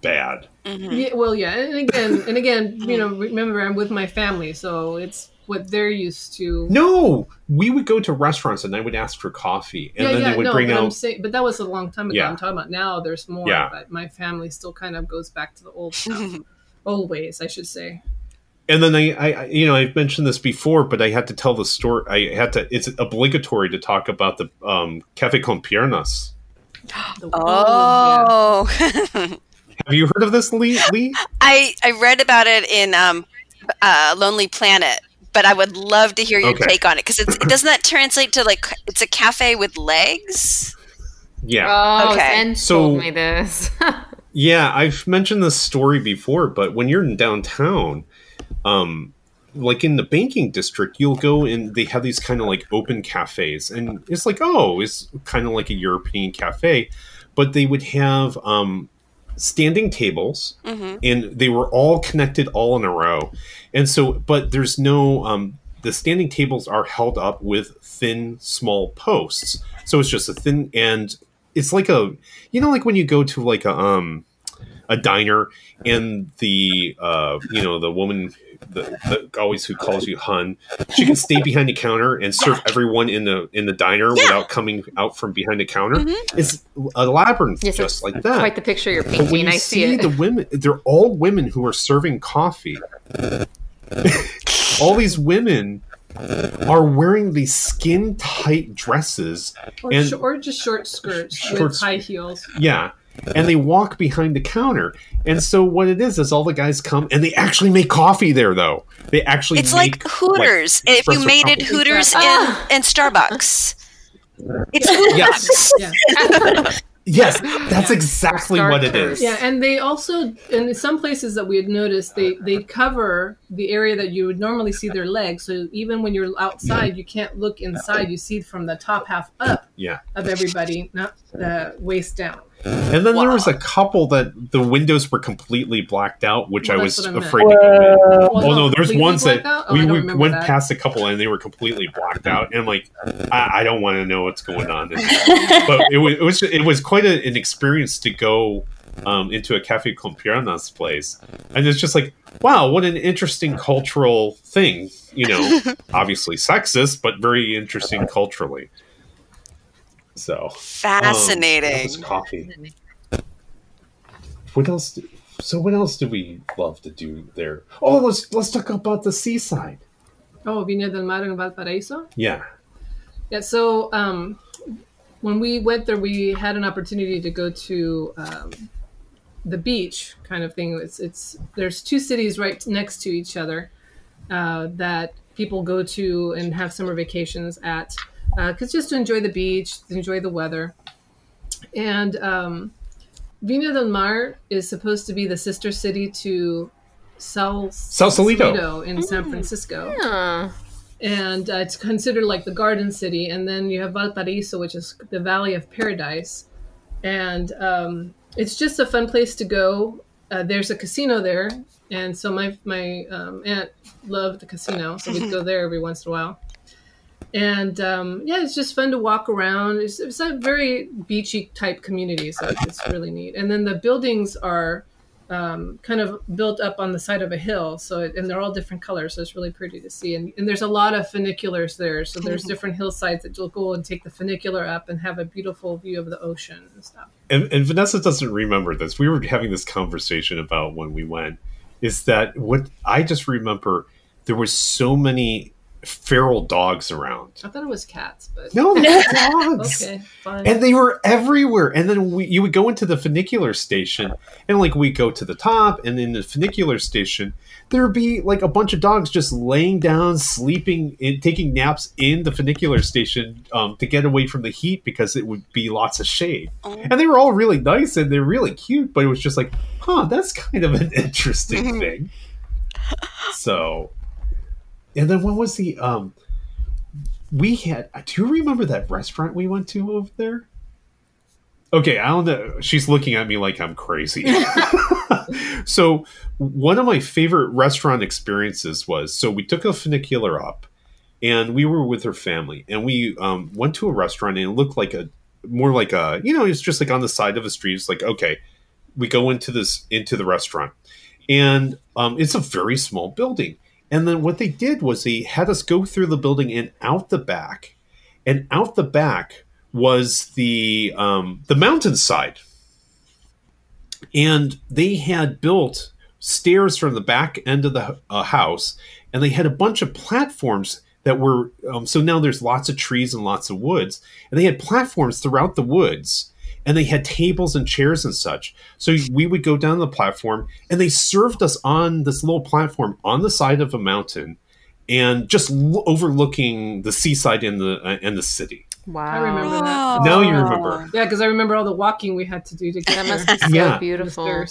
bad. Yeah, well, yeah, and again, and again, you know, remember I'm with my family, so it's what they're used to. No, we would go to restaurants and I would ask for coffee, and yeah, then yeah, they would no, bring but I'm out saying, but that was a long time ago. Yeah. I'm talking about now. There's more, Yeah. but my family still kind of goes back to the old stuff, old ways, I should say. and then I, I I- you know I've mentioned this before, but I had to tell the story. I had to. It's obligatory to talk about the um, cafe con piernas. The- Oh, Have you heard of this, Lee? Lee? I I read about it in um, uh, Lonely Planet, but I would love to hear your Okay. take on it because it doesn't that translate to like it's a cafe with legs. Yeah. Oh, Okay. Zen So- told me this. Yeah, I've mentioned this story before, but when you're in downtown, um, like in the banking district, you'll go and they have these kind of like open cafes, and it's like, oh, it's kind of like a European cafe, but they would have um, standing tables, and they were all connected all in a row, and so, but there's no um, the standing tables are held up with thin, small posts, so it's just a thin and it's like a you know like when you go to like a um a diner and the uh you know the woman the, the always who calls you hun she can stay behind the counter and serve everyone in the in the diner without coming out from behind the counter mm-hmm. it's a labyrinth yes, just like that Quite the picture you're but when painting. you I see see it. the women they're all women who are serving coffee all these women are wearing these skin tight dresses or, and sh- or just short skirts Short with sk- high heels. yeah. And they walk behind the counter. And so what it is is all the guys come and they actually make coffee there though. They actually It's make, like Hooters. if you espresso made it. Hooters Ah. in, in Starbucks. It's Hooters. Yes. Yeah. Yes, that's exactly what it Starters. Yeah, and they also in some places that we had noticed they they cover the area that you would normally see their legs. So even when you're outside, you can't look inside. You see from the top half up Yeah. of everybody, not the waist down. And then there was a couple that the windows were completely blacked out, which Well, I was I afraid to go in. Well, Oh no, there's ones that? Oh, we, we went that. past a couple and they were completely blacked out, and like, I, I don't want to know what's going on. but it was it was it was quite a, an experience to go um, into a cafe con piernas place, and it's just like, wow, what an interesting cultural thing. You know, obviously sexist, but very interesting culturally. So um, Fascinating. was coffee. What else? Do, so what else do we love to do there? Oh, let's let's talk about the seaside. Oh, Viña del Mar in Valparaiso. Yeah. Yeah, so um, when we went there, we had an opportunity to go to um, the beach, kind of thing. It's it's there's two cities right next to each other uh, that people go to and have summer vacations at, because just to enjoy the beach, to enjoy the weather, and um, Vina del Mar is supposed to be the sister city to Sal Sausalito. in San Francisco. Huh. and uh, it's considered like the garden city. And then you have valparaiso which is the valley of paradise. And um, it's just a fun place to go. Uh, there's a casino there. And so my my um, aunt loved the casino. So we'd go there every once in a while and um, yeah it's just fun to walk around it's, it's a very beachy type community so it's really neat and then the buildings are um, kind of built up on the side of a hill. So, it, and they're all different colors. So it's really pretty to see. And, and there's a lot of funiculars there. So there's different hillsides that you'll go and take the funicular up and have a beautiful view of the ocean and stuff. and, and Vanessa doesn't remember this. We were having this conversation about when we went. Is that what I just remember? There was so many feral dogs around. I thought it was cats, but No, they're dogs. okay, fine. And they were everywhere. And then we, you would go into the funicular station, and like we go to the top, and in the funicular station, there would be like a bunch of dogs just laying down, sleeping, and taking naps in the funicular station um, to get away from the heat because it would be lots of shade. And they were all really nice and they're really cute, but it was just like, huh, that's kind of an interesting thing. So, and then what was the um? We had. Do you remember that restaurant we went to over there? Okay, I don't know. She's looking at me like I'm crazy. so, one of my favorite restaurant experiences was so we took a funicular up, and we were with her family, and we um, went to a restaurant, and it looked like a more like a you know it's just like on the side of a street. It's like okay, we go into this into the restaurant, and um, it's a very small building. And then what they did was they had us go through the building and out the back, and out the back was the um, the mountainside, and they had built stairs from the back end of the uh, house, and they had a bunch of platforms that were um, so now there's lots of trees and lots of woods, and they had platforms throughout the woods. And they had tables and chairs and such. So we would go down the platform, and they served us on this little platform on the side of a mountain, and just l- overlooking the seaside and the uh, and the city. Wow. I remember that. Now you remember. Yeah, because I remember all the walking we had to do to get That there. must be so Yeah. beautiful.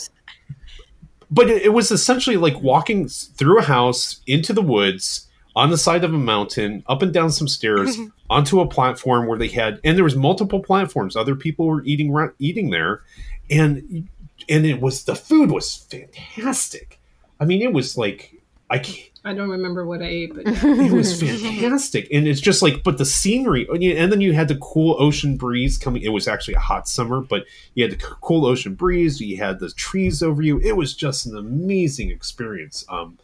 But it, it was essentially like walking through a house into the woods on the side of a mountain up and down some stairs onto a platform where they had and there was multiple platforms. Other people were eating eating there. And and it was the food was fantastic. I mean it was like i can't I don't remember what I ate, but it was fantastic. And it's just like but the scenery and then you had the cool ocean breeze coming it was actually a hot summer but you had the cool ocean breeze you had the trees over you. It was just an amazing experience. Um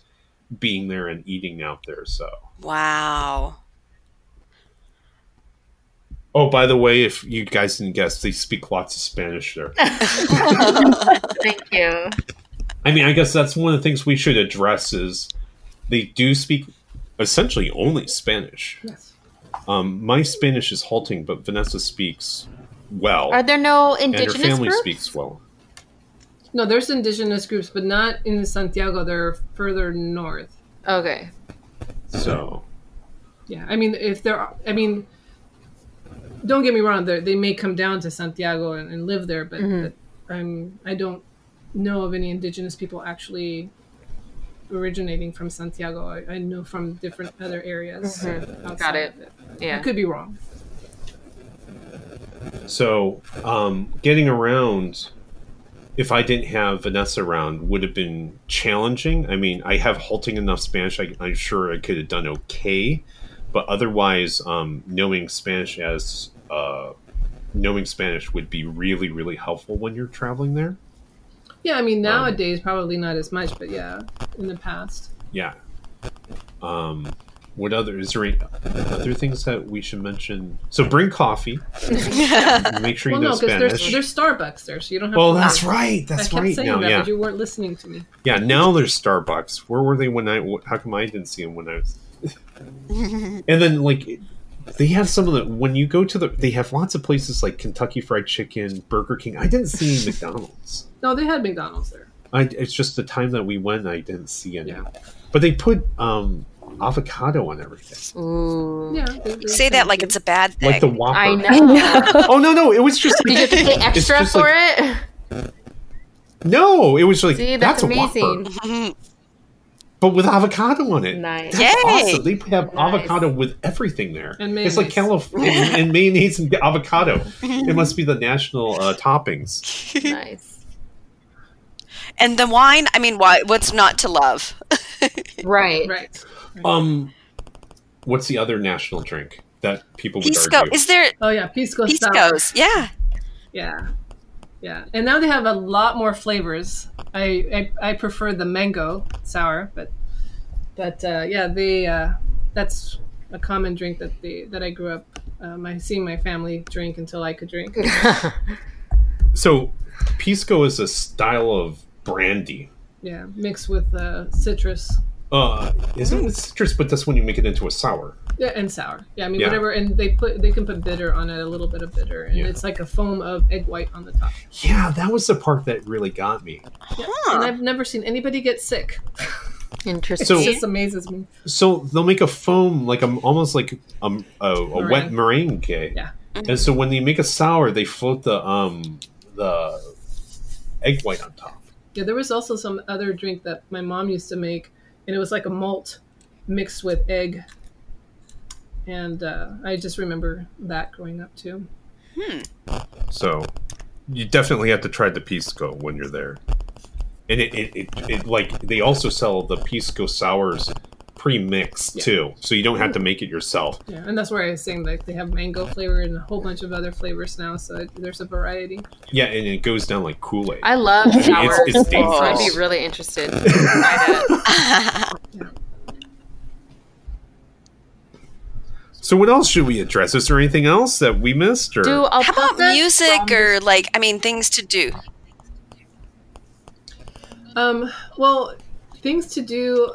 being there and eating out there so Wow. oh by the way if you guys didn't guess they speak lots of spanish there Thank you. i mean i guess that's one of the things we should address is they do speak essentially only spanish yes. um my spanish is halting but vanessa speaks well Are there no indigenous and her indigenous family groups? speaks well No, there's indigenous groups, but not in Santiago. They're further north. Okay. so Yeah, I mean, if there, are, I mean, don't get me wrong. They they may come down to Santiago and, and live there, but, but I'm I don't know of any indigenous people actually originating from Santiago. I, I know from different other areas. outside Got it. it. Yeah. I could be wrong. So, um, getting around, if I didn't have Vanessa around, would have been challenging. I mean, I have halting enough Spanish. I, I'm sure I could have done okay, but otherwise, um, knowing Spanish as uh, knowing Spanish would be really, really helpful when you're traveling there. Yeah, I mean nowadays probably not as much, but yeah, in the past. Yeah. Um, what other is there any other things that we should mention? So bring coffee. Make sure you Well, know no, Spanish. there's there's Starbucks there, so you don't have. well, to that's worry. right. I kept right. saying Now, that, yeah. but you weren't listening to me. Yeah, now there's Starbucks. Where were they when I? How come I didn't see them when I was? and then like they have some of the when you go to the they have lots of places like Kentucky Fried Chicken, Burger King. I didn't see McDonald's. No, they had McDonald's there. I, it's just the time that we went, I didn't see any. Yeah. But they put um, avocado on everything, Ooh. Yeah. they- they- Say that like it's a bad thing. like the Whopper. I I know. know. Oh no, no, it was just. Did you have to pay extra for like- it? No, it was like See, that's, that's, a Whopper, amazing. but with avocado on it. Nice. That's Yay! awesome. They have Nice. avocado with everything there. And it's like. California and mayonnaise and avocado. It must be the national uh, toppings. nice. and the wine, I mean, why, what's not to love? Right. Right. Um, what's the other national drink that people would drink? Pisco. argue? Is there Oh yeah, pisco sour. Pisco's? Yeah. Yeah, yeah. And now they have a lot more flavors. I I, I prefer the mango sour, but but uh, yeah, they uh, that's a common drink that they that I grew up. Um, I seeing my family drink until I could drink. So, pisco is a style of brandy. Yeah, mixed with uh, citrus. Uh, isn't it citrus? But that's when you make it into a sour. Yeah, and sour. Yeah, I mean Yeah. whatever, and they put they can put bitter on it, a little bit of bitter, and Yeah. it's like a foam of egg white on the top. Yeah, that was the part that really got me. And I've never seen anybody get sick. Interesting. So- it just amazes me. So they'll make a foam like a, almost like um, a, a wet meringue. Yeah. And so when you make a sour, they float the um the egg white on top. Yeah, there was also some other drink that my mom used to make, and it was like a malt mixed with egg. And uh, I just remember that growing up too. So you definitely have to try the pisco when you're there. And it, it, it, it like they also sell the pisco sours pre-mixed Yeah. too, so you don't have to make it yourself. Yeah, and that's where I was saying like they have mango flavor and a whole bunch of other flavors now, so it, there's a variety. Yeah, and it goes down like Kool Aid. I love sours, it's so I'd be really interested. to try that. So what else should we address? Is there anything else that we missed? Or Do a How about music from- or like, I mean, things to do? Um, well, things to do.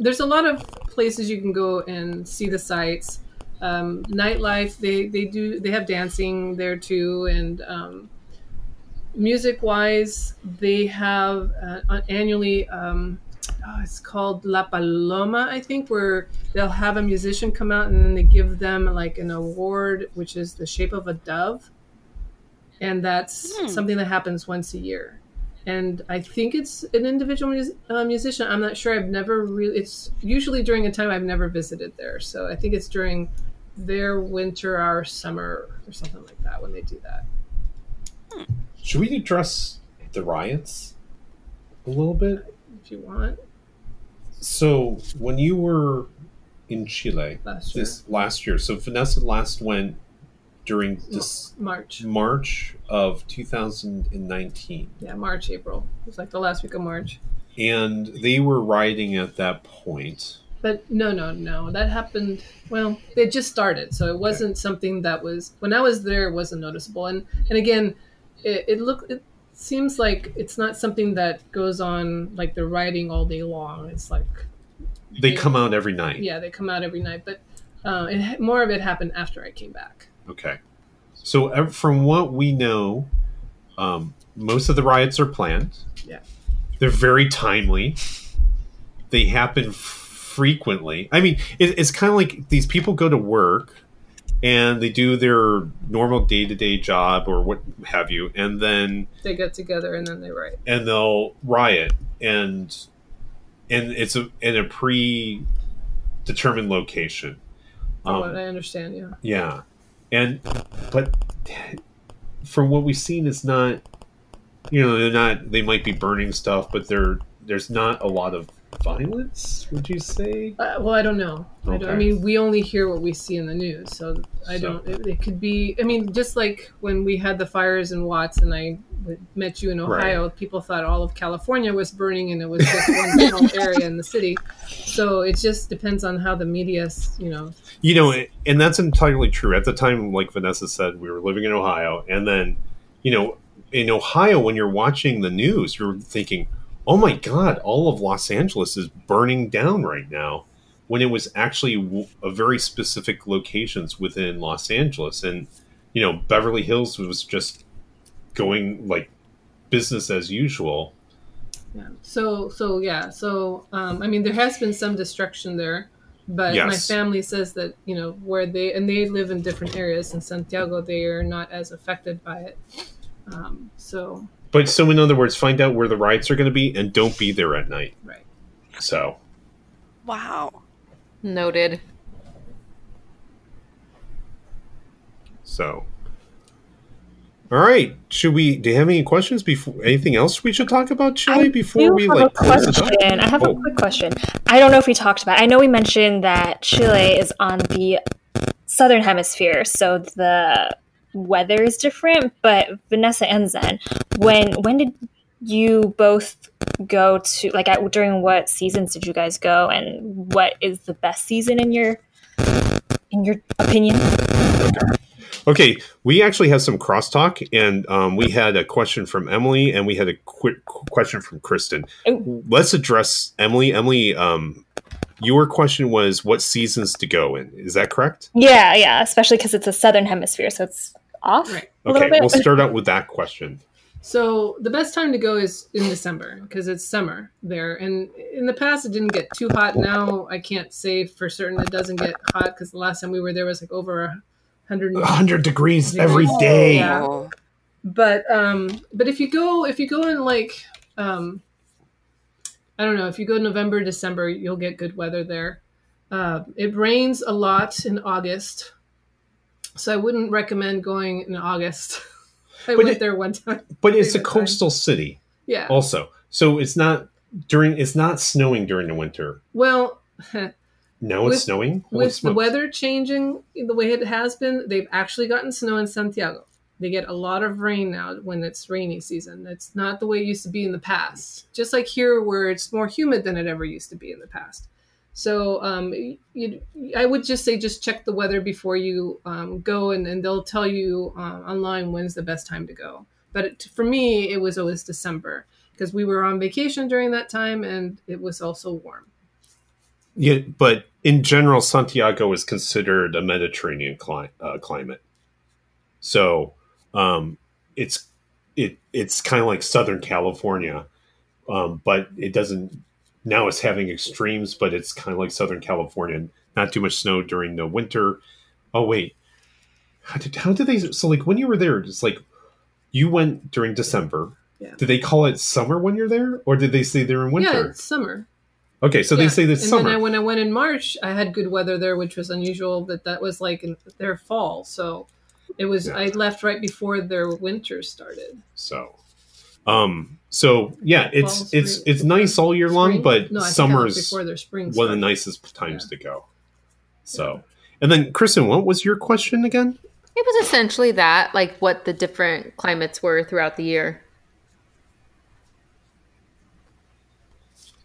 There's a lot of places you can go and see the sights. Um, nightlife, they they do they have dancing there too, and um, music wise, they have uh, annually. Um, oh, it's called La Paloma, I think, where they'll have a musician come out and then they give them like an award, which is the shape of a dove, and that's Hmm. something that happens once a year and I think it's an individual mus- uh, musician. I'm not sure. I've never really. It's usually during a time I've never visited there, so I think it's during their winter, our summer, or something like that when they do that. should we address the riots a little bit? If you want, So when you were in Chile last year, this last year, so Vanessa last went during this March, March of 2019, yeah, March, April. It was like the last week of March. and they were riding at that point. But no, no, no. That happened. Well, it just started, so it wasn't something that was when I was there. It wasn't noticeable, and and again, it, it look it seems like it's not something that goes on like they're riding all day long. It's like They come out every night. yeah, they come out every night, but uh, it, more of it happened after I came back. Okay. So from what we know, um, most of the riots are planned. Yeah. They're very timely. They happen frequently. I mean, it, it's kind of like these people go to work and they do their normal day to day job or what have you, and then They get together and then they riot and they'll riot and and it's a in a pre determined location. Um, what I understand, yeah. yeah, and but from what we've seen, it's not. You know, they're not. They might be burning stuff, but there there's not a lot of violence. Would you say? Uh, well, I don't know. I, don't, I mean, we only hear what we see in the news, so I So- don't. It, it could be. I mean, just like when we had the fires in Watts, and I met you in Ohio, people thought all of California was burning, and it was just one small area in the city. So it just depends on how the media, you know. You know, and that's entirely true. At the time, like Vanessa said, we were living in Ohio, and then, you know, in Ohio, when you're watching the news, you're thinking, "Oh my God, all of Los Angeles is burning down right now." when it was actually w- a very specific locations within Los Angeles, and you know Beverly Hills was just going like business as usual. Yeah. So so yeah. So um, I mean, there has been some destruction there, but my family says that you know where they and they live in different areas in Santiago, they are not as affected by it. Um, so But so in other words, find out where the riots are going to be and don't be there at night. right. So Wow. Noted. so. All right. Should we? Do you have any questions before? Anything else we should talk about, Chile? Before do we have like a close it up? question. I have Oh. a quick question. I don't know if we talked about. I know we mentioned that Chile is on the southern hemisphere, so the weather is different. But Vanessa and Zen, when when did you both go to? Like, at, during what seasons did you guys go, and what is the best season in your in your opinion? Okay, we actually have some crosstalk, and um, we had a question from Emily, and we had a quick question from Kristen. Oh. Let's address Emily. Emily, um, your question was what seasons to go in. Is that correct? Yeah, yeah, especially because it's a southern hemisphere, so it's off Right. a Okay, bit. we'll start out with that question. So the best time to go is in December because it's summer there. And in the past, it didn't get too hot. Now I can't say for certain it doesn't get hot because the last time we were there was like over a hundred. 100 degrees every day. Yeah. Oh. But um, but if you go if you go in like um, I don't know if you go November December, you'll get good weather there. Uh, it rains a lot in August, so I wouldn't recommend going in August. I But went it- there one time. But it's a Favorite time. coastal city Yeah. also. So it's not during it's not snowing during the winter. Well, No, it's With- snowing. With the weather changing the way it has been, they've actually gotten snow in Santiago. They get a lot of rain now when it's rainy season. It's not the way it used to be in the past. Just like here, where it's more humid than it ever used to be in the past. So um, I would just say just check the weather before you um, go, and, and they'll tell you um, online when's the best time to go. But it, for me, it was always December because we were on vacation during that time, and it was also warm. Yeah, but in general, Santiago is considered a Mediterranean cli- uh, climate. So um, it's it it's kind of like Southern California, um, but it doesn't. Now it's having extremes, but it's kind of like Southern California. Not too much snow during the winter. Oh wait, how did how did they? So like when you were there, it's like you went during December. Yeah. Did they call it summer when you're there, or did they say they're in winter? Yeah, it's summer. okay, so they Yeah. say that and summer. then I, when I went in March, I had good weather there, which was unusual. But that was like in their fall, so it was. Yeah. I left right before their winter started. So, um, so yeah, it's Fall, it's spring- it's nice all year long, but no, I think I went summer's before their spring. one of the nicest times to go. So, and then Kristen, what was your question again? It was essentially that, like what the different climates were throughout the year.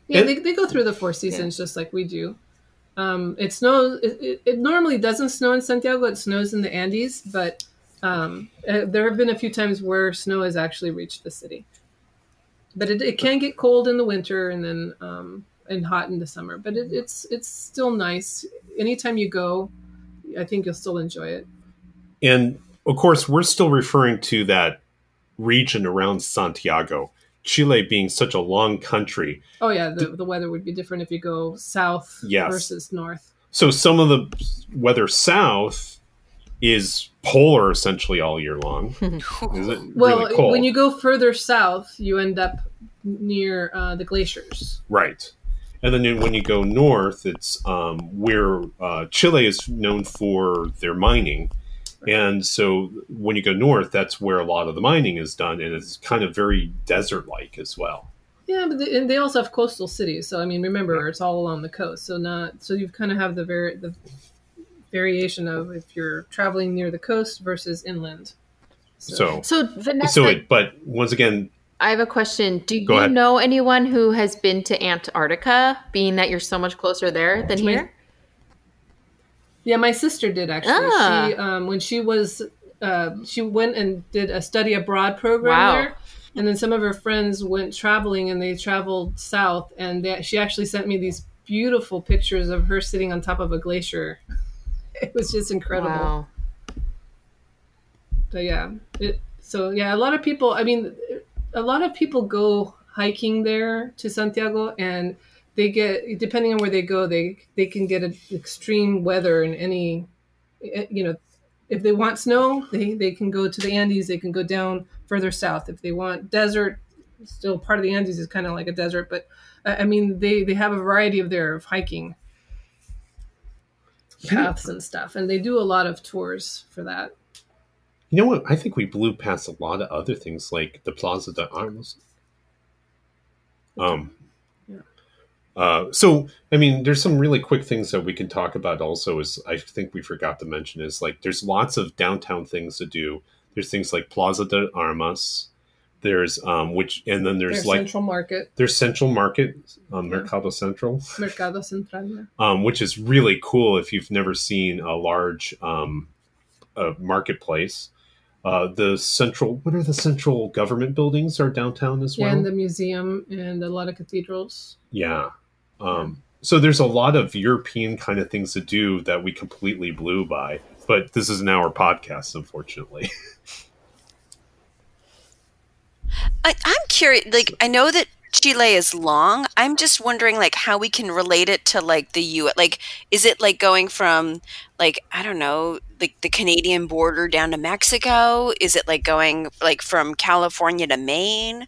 Yeah, And- they, they go through the four seasons just like we do. Um, it snows. It, it, it normally doesn't snow in Santiago. It snows in the Andes, but um, uh, there have been a few times where snow has actually reached the city. But it, it can get cold in the winter and then um, and hot in the summer. But it, it's it's still nice. Anytime you go, I think you'll still enjoy it. And of course, we're still referring to that region around Santiago, Chile being such a long country. Oh yeah, the, the weather would be different if you go south Yes. versus north. So some of the weather south is polar essentially all year long. Is it Well, really cold? when you go further south, you end up near uh, the glaciers. Right. And then when you go north, it's um, where uh, Chile is known for their mining. And so when you go north, that's where a lot of the mining is done. And it's kind of very desert like as well. Yeah, but they, and they also have coastal cities. So I mean, remember, it's all along the coast. So not so you kind of have the very the variation of if you're traveling near the coast versus inland. So, So Vanessa, so it, but once again, I have a question. Do Go you ahead. know anyone who has been to Antarctica, being that you're so much closer there than my- here? Yeah, my sister did actually. Ah. She um, when she was uh, she went and did a study abroad program Wow. there, and then some of her friends went traveling and they traveled south, and they, she actually sent me these beautiful pictures of her sitting on top of a glacier. It was just incredible. Wow. So yeah, it, so yeah, a lot of people. I mean, a lot of people go hiking there to Santiago, and they get depending on where they go, they they can get a, extreme weather in any, eh, you know, if they want snow, they they can go to the Andes. They can go down further south. If they want desert, still part of the Andes is kind of like a desert, but I mean they they have a variety of their of hiking paths and stuff, and they do a lot of tours for that. You know what? I think we blew past a lot of other things like the Plaza de Armas. Um, Yeah. uh, so, I mean, there's some really quick things that we can talk about. Also, is I think we forgot to mention is like there's lots of downtown things to do. There's things like Plaza de Armas. There's um, which, and then there's Their like Central Market, there's Central Market, um, Yeah. Mercado Central Mercado Central. yeah. um, which is really cool if you've never seen a large um, uh, marketplace. Uh, the central, what are the central government buildings are downtown as well? and the museum and a lot of cathedrals. yeah. Um, so there's a lot of European kind of things to do that we completely blew by. But this is an hour podcast, unfortunately. I, I'm curious. Like, I know that Chile is long. I'm just wondering, like, how we can relate it to like the U. Like, is it like going from like I don't know, like the Canadian border down to Mexico? Is it like going like from California to Maine?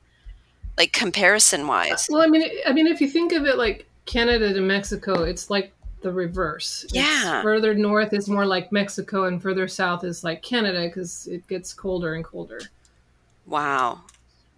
Like comparison wise. Well, I mean, I mean, if you think of it like Canada to Mexico, it's like the reverse. It's Yeah. further north is more like Mexico, and further south is like Canada because it gets colder and colder. Wow.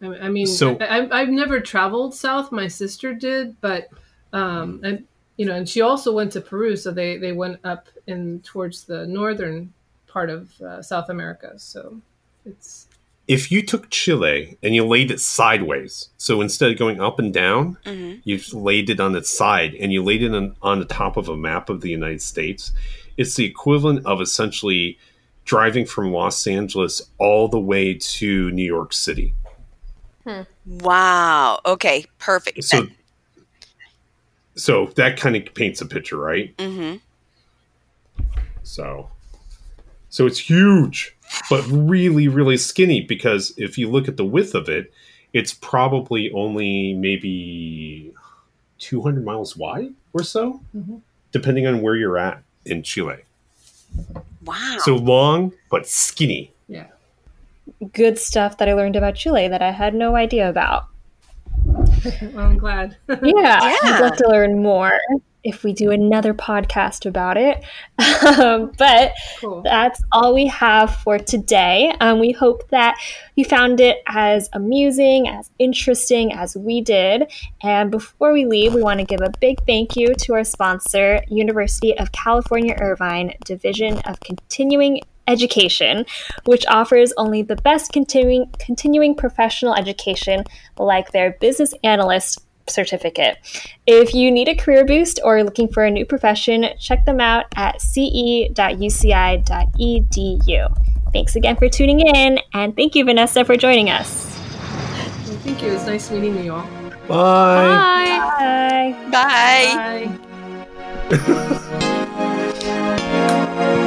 I, I mean, So- I, I've, I've never traveled south. My sister did, but um, and you know, and she also went to Peru, so they they went up in towards the northern part of uh, South America. So it's if you took Chile and you laid it sideways, so instead of going up and down, hmm you laid it on its side and you laid it on, on the top of a map of the United States, it's the equivalent of essentially driving from Los Angeles all the way to New York City. Wow. Okay. Perfect. So, so that kind of paints a picture, right? hmm So, so it's huge, but really, really skinny because if you look at the width of it, it's probably only maybe 200 miles wide or so, Mhm. depending on where you're at in Chile. Wow. So long, but skinny. yeah. Good stuff that I learned about Chile that I had no idea about. Well, I'm glad. Yeah, Yeah. I'd love to learn more if we do another podcast about it. Um, but cool. that's all we have for today. Um, we hope that you found it as amusing, as interesting as we did. And before we leave, we want to give a big thank you to our sponsor, University of California Irvine Division of Continuing Education, which offers only the best continuing continuing professional education like their business analyst certificate. If you need a career boost or are looking for a new profession, check them out at ce.uci.edu. Thanks again for tuning in, and thank you, Vanessa, for joining us. Well, thank you. It's nice meeting you all. Bye. Bye. Bye. Bye.